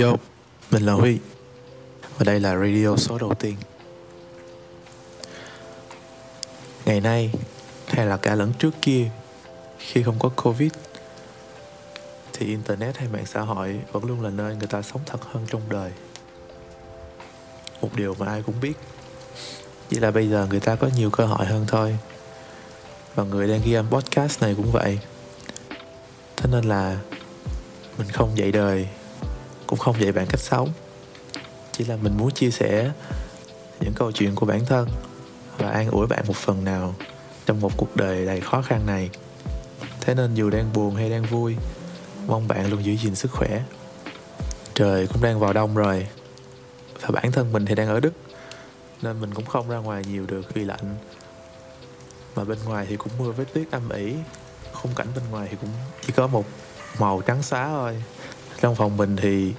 Yo, mình là Huy. Và đây là radio số đầu tiên. Ngày nay, hay là cả lẫn trước kia Khi không có Covid Thì Internet hay mạng xã hội vẫn luôn là nơi người ta sống thật hơn trong đời. Một điều mà ai cũng biết Chỉ là bây giờ người ta có nhiều cơ hội hơn thôi. Và người đang ghi âm podcast này cũng vậy. Thế nên là mình không dạy đời cũng không dạy bạn cách sống. Chỉ là mình muốn chia sẻ những câu chuyện của bản thân và an ủi bạn một phần nào trong một cuộc đời đầy khó khăn này. Thế nên dù đang buồn hay đang vui, mong bạn luôn giữ gìn sức khỏe. Trời cũng đang vào đông rồi và bản thân mình thì đang ở đức, nên mình cũng không ra ngoài nhiều được vì lạnh. Mà bên ngoài thì cũng mưa với tuyết âm ỉ, khung cảnh bên ngoài thì cũng chỉ có một màu trắng xóa thôi trong phòng mình thì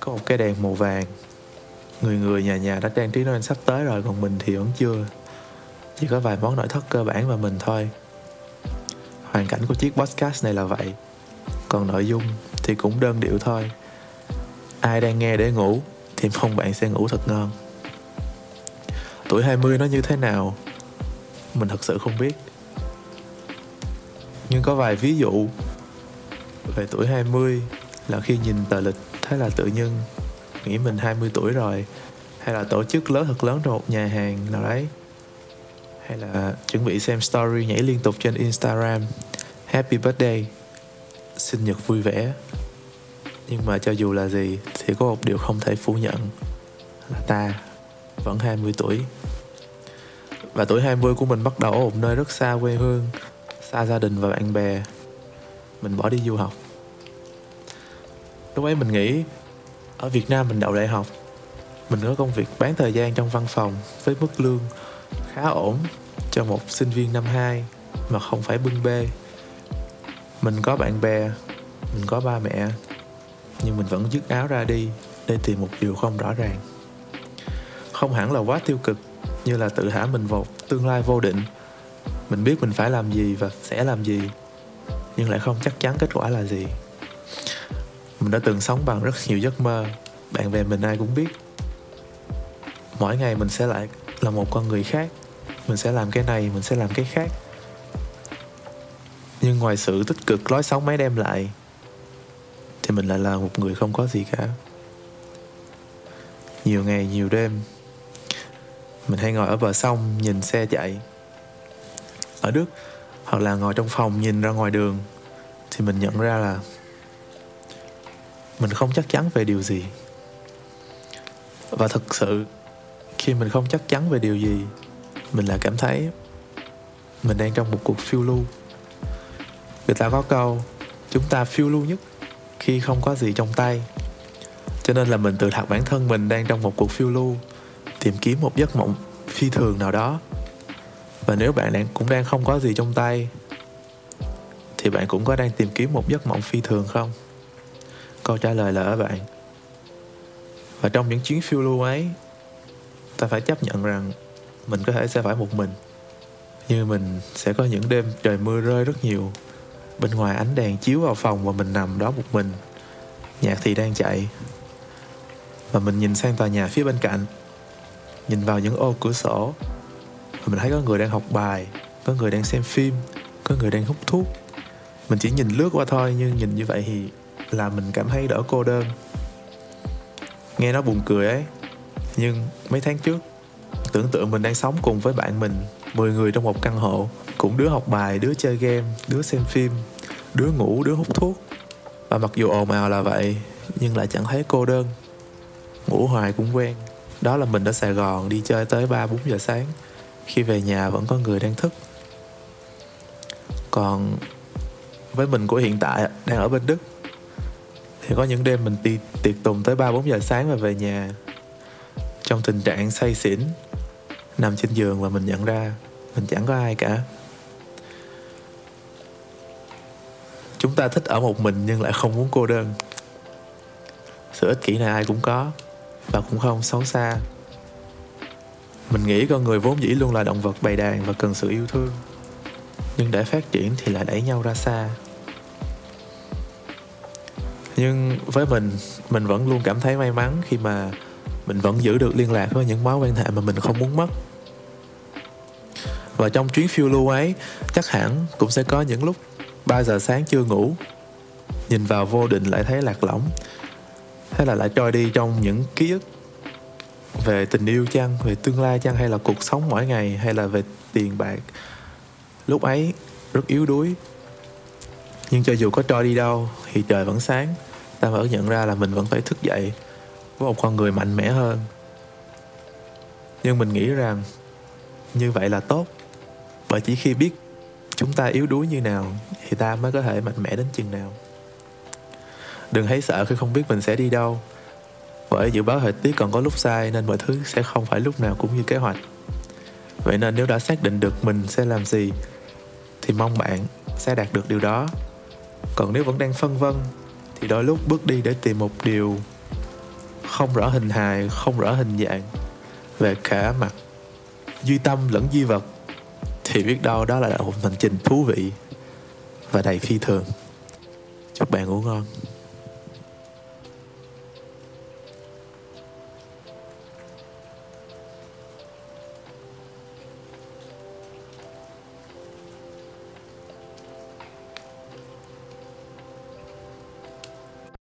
có một cái đèn màu vàng. Người người nhà nhà đã trang trí Noel sắp tới rồi, còn mình thì vẫn chưa. Chỉ có vài món nội thất cơ bản mà mình thôi. Hoàn cảnh của chiếc podcast này là vậy. Còn nội dung thì cũng đơn điệu thôi. Ai đang nghe để ngủ thì mong bạn sẽ ngủ thật ngon. Tuổi 20 nó như thế nào? Mình thật sự không biết. Nhưng có vài ví dụ về tuổi 20 là khi nhìn tờ lịch thấy là tự nhiên? Nghĩ mình 20 tuổi rồi, hay là tổ chức lớn thật lớn trong một nhà hàng nào đấy? Hay là chuẩn bị xem story nhảy liên tục trên Instagram, Happy birthday, sinh nhật vui vẻ. Nhưng mà cho dù là gì, thì có một điều không thể phủ nhận là ta vẫn 20 tuổi. Và tuổi 20 của mình bắt đầu ở một nơi rất xa quê hương, xa gia đình và bạn bè. Mình bỏ đi du học lúc ấy mình nghĩ, ở Việt Nam mình đậu đại học, mình có công việc bán thời gian trong văn phòng với mức lương khá ổn cho một sinh viên năm 2 mà không phải bưng bê. Mình có bạn bè, mình có ba mẹ, nhưng mình vẫn dứt áo ra đi để tìm một điều không rõ ràng. Không hẳn là quá tiêu cực, như là tự hả mình vào tương lai vô định. Mình biết mình phải làm gì và sẽ làm gì, nhưng lại không chắc chắn kết quả là gì mình đã từng sống bằng rất nhiều giấc mơ. Bạn bè mình ai cũng biết. Mỗi ngày mình sẽ lại là một con người khác. Mình sẽ làm cái này, mình sẽ làm cái khác. Nhưng ngoài sự tích cực lối sống mấy đem lại, thì mình lại là một người không có gì cả. Nhiều ngày, nhiều đêm, mình hay ngồi ở bờ sông nhìn xe chạy. Ở đức, hoặc là ngồi trong phòng nhìn ra ngoài đường, thì mình nhận ra là mình không chắc chắn về điều gì. Và thực sự, khi mình không chắc chắn về điều gì, mình lại cảm thấy mình đang trong một cuộc phiêu lưu. Người ta có câu, chúng ta phiêu lưu nhất khi không có gì trong tay. Cho nên là mình tự thật bản thân mình đang trong một cuộc phiêu lưu, tìm kiếm một giấc mộng phi thường nào đó. Và nếu bạn đang, cũng đang không có gì trong tay, thì bạn cũng có đang tìm kiếm một giấc mộng phi thường không? Câu trả lời là ở bạn. Và trong những chuyến phiêu lưu ấy, ta phải chấp nhận rằng mình có thể sẽ phải một mình. Như mình sẽ có những đêm trời mưa rơi rất nhiều, bên ngoài ánh đèn chiếu vào phòng và mình nằm đó một mình. Nhạc thì đang chạy. Và mình nhìn sang tòa nhà phía bên cạnh, nhìn vào những ô cửa sổ. Và mình thấy có người đang học bài, có người đang xem phim, có người đang hút thuốc. Mình chỉ nhìn lướt qua thôi, nhưng nhìn như vậy thì là mình cảm thấy đỡ cô đơn. Nghe nó buồn cười ấy, nhưng mấy tháng trước, tưởng tượng mình đang sống cùng với bạn mình 10 người trong một căn hộ cũng đứa học bài, đứa chơi game, đứa xem phim, đứa ngủ, đứa hút thuốc. Và mặc dù ồn ào là vậy, nhưng lại chẳng thấy cô đơn. Ngủ hoài cũng quen. Đó là mình ở sài gòn đi chơi tới ba, bốn giờ sáng. Khi về nhà vẫn có người đang thức. Còn với mình của hiện tại, đang ở bên đức thì có những đêm mình đi tiệc tùng tới 3 4 giờ sáng và về nhà. Trong tình trạng say xỉn, nằm trên giường và mình nhận ra mình chẳng có ai cả. Chúng ta thích ở một mình nhưng lại không muốn cô đơn. Sự ích kỷ này ai cũng có và cũng không xấu xa. Mình nghĩ con người vốn dĩ luôn là động vật bầy đàn và cần sự yêu thương. Nhưng để phát triển thì lại đẩy nhau ra xa nhưng với mình mình vẫn luôn cảm thấy may mắn khi mà mình vẫn giữ được liên lạc với những mối quan hệ mà mình không muốn mất. Và trong chuyến phiêu lưu ấy, chắc hẳn cũng sẽ có những lúc 3 giờ sáng chưa ngủ, nhìn vào vô định lại thấy lạc lõng thế là lại trôi đi trong những ký ức về tình yêu chăng, về tương lai chăng, hay là cuộc sống mỗi ngày, hay là về tiền bạc. Lúc ấy rất yếu đuối, nhưng cho dù có trôi đi đâu thì trời vẫn sáng, ta vẫn nhận ra là mình vẫn phải thức dậy với một con người mạnh mẽ hơn. Nhưng mình nghĩ rằng như vậy là tốt, bởi chỉ khi biết chúng ta yếu đuối như nào thì ta mới có thể mạnh mẽ đến chừng nào. Đừng thấy sợ khi không biết mình sẽ đi đâu, bởi dự báo thời tiết còn có lúc sai nên mọi thứ sẽ không phải lúc nào cũng như kế hoạch. Vậy nên nếu đã xác định được mình sẽ làm gì, thì mong bạn sẽ đạt được điều đó còn nếu vẫn đang phân vân, thì đôi lúc bước đi để tìm một điều không rõ hình hài, không rõ hình dạng về cả mặt, duy tâm lẫn duy vật, thì biết đâu đó là một hành trình thú vị và đầy phi thường. Chúc bạn ngủ ngon.